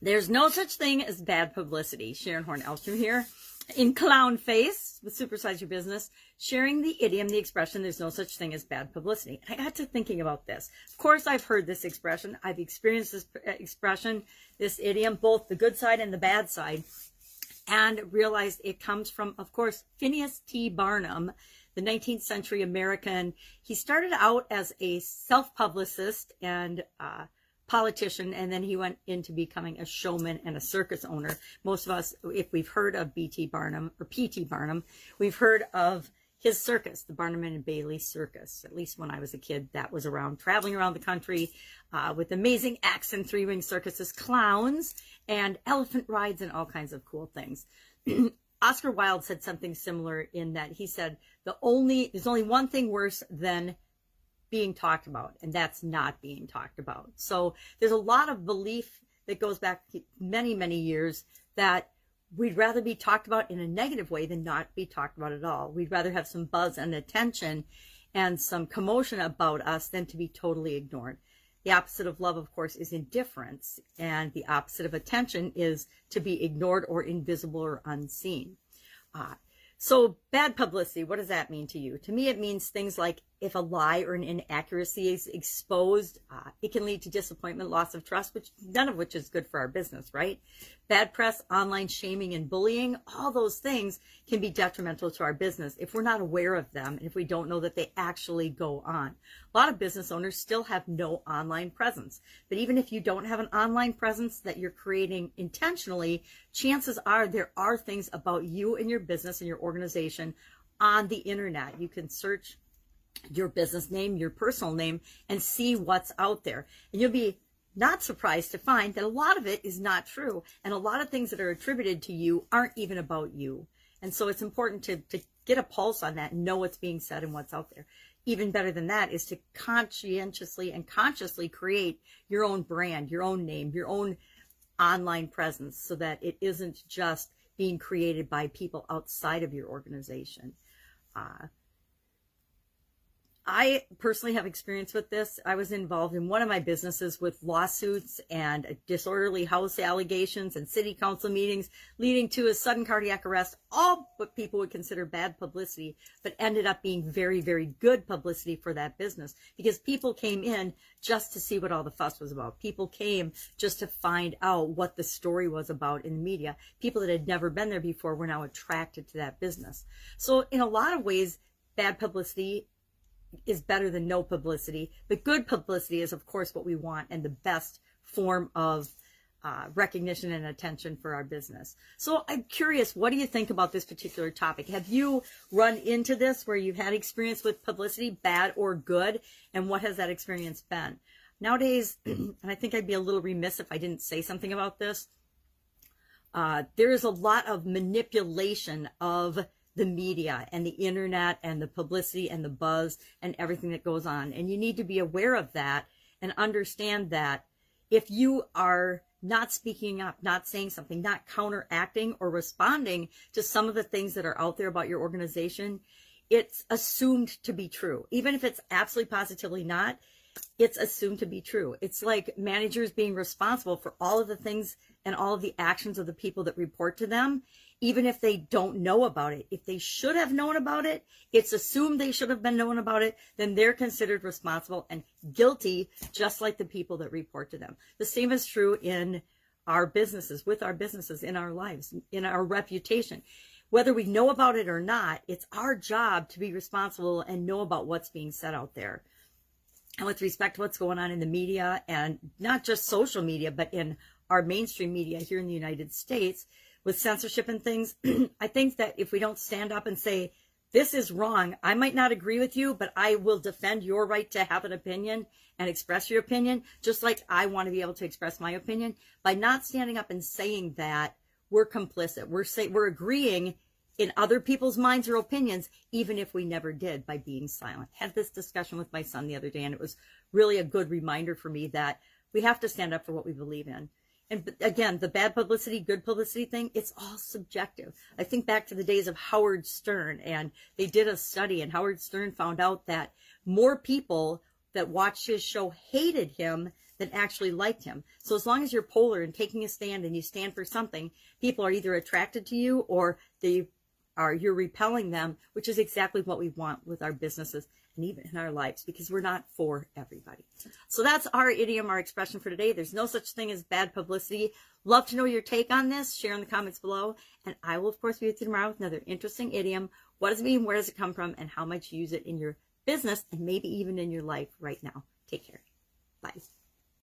There's no such thing as bad publicity. Sharon Horn Elstrom here in Clown Face with Supersize Your Business, sharing the idiom, the expression, there's no such thing as bad publicity. I got to thinking about this. Of course, I've heard this expression. I've experienced this expression, this idiom, both the good side and the bad side, and realized it comes from, of course, Phineas T. Barnum, the 19th century American. He started out as a self-publicist and, uh, politician and then he went into becoming a showman and a circus owner. Most of us, if we've heard of B.T. Barnum or P.T. Barnum, we've heard of his circus, the Barnum and Bailey Circus. At least when I was a kid, that was around, traveling around the country uh, with amazing acts and three ring circuses, clowns, and elephant rides, and all kinds of cool things. Oscar Wilde said something similar in that he said, the only, there's only one thing worse than being talked about, and that's not being talked about. So there's a lot of belief that goes back many, many years that we'd rather be talked about in a negative way than not be talked about at all. We'd rather have some buzz and attention and some commotion about us than to be totally ignored. The opposite of love, of course, is indifference, and the opposite of attention is to be ignored or invisible or unseen. Uh, so bad publicity, what does that mean to you? To me, it means things like if a lie or an inaccuracy is exposed, uh, it can lead to disappointment, loss of trust, which none of which is good for our business, right? Bad press, online shaming and bullying, all those things can be detrimental to our business if we're not aware of them and if we don't know that they actually go on. A lot of business owners still have no online presence. But even if you don't have an online presence that you're creating intentionally, chances are there are things about you and your business and your organization on the internet. You can search your business name, your personal name, and see what's out there. And you'll be not surprised to find that a lot of it is not true. And a lot of things that are attributed to you aren't even about you. And so it's important to, to get a pulse on that know what's being said and what's out there. Even better than that is to conscientiously and consciously create your own brand, your own name, your own online presence so that it isn't just being created by people outside of your organization. Uh, I personally have experience with this. I was involved in one of my businesses with lawsuits and disorderly house allegations and city council meetings leading to a sudden cardiac arrest, all what people would consider bad publicity, but ended up being very, very good publicity for that business because people came in just to see what all the fuss was about. People came just to find out what the story was about in the media. People that had never been there before were now attracted to that business. So in a lot of ways, bad publicity is better than no publicity. But good publicity is, of course, what we want and the best form of uh, recognition and attention for our business. So I'm curious, what do you think about this particular topic? Have you run into this where you've had experience with publicity, bad or good? And what has that experience been? Nowadays, and I think I'd be a little remiss if I didn't say something about this, uh, there is a lot of manipulation of the media and the internet and the publicity and the buzz and everything that goes on. And you need to be aware of that and understand that if you are not speaking up, not saying something, not counteracting or responding to some of the things that are out there about your organization, it's assumed to be true. Even if it's absolutely positively not, it's assumed to be true. It's like managers being responsible for all of the things and all of the actions of the people that report to them even if they don't know about it. If they should have known about it, it's assumed they should have been known about it, then they're considered responsible and guilty, just like the people that report to them. The same is true in our businesses, with our businesses, in our lives, in our reputation. Whether we know about it or not, it's our job to be responsible and know about what's being said out there. And with respect to what's going on in the media and not just social media, but in our mainstream media here in the United States, with censorship and things, I think that if we don't stand up and say, this is wrong, I might not agree with you, but I will defend your right to have an opinion and express your opinion, just like I want to be able to express my opinion. By not standing up and saying that, we're complicit. We're say, we're agreeing in other people's minds or opinions, even if we never did by being silent. Had this discussion with my son the other day, and it was really a good reminder for me that we have to stand up for what we believe in. And again, the bad publicity, good publicity thing, it's all subjective. I think back to the days of Howard Stern and they did a study and Howard Stern found out that more people that watched his show hated him than actually liked him. So as long as you're polar and taking a stand and you stand for something, people are either attracted to you or they are you're repelling them, which is exactly what we want with our businesses and even in our lives because we're not for everybody. So that's our idiom, our expression for today. There's no such thing as bad publicity. Love to know your take on this. Share in the comments below. And I will, of course, be with you tomorrow with another interesting idiom. What does it mean? Where does it come from? And how much you use it in your business and maybe even in your life right now. Take care. Bye.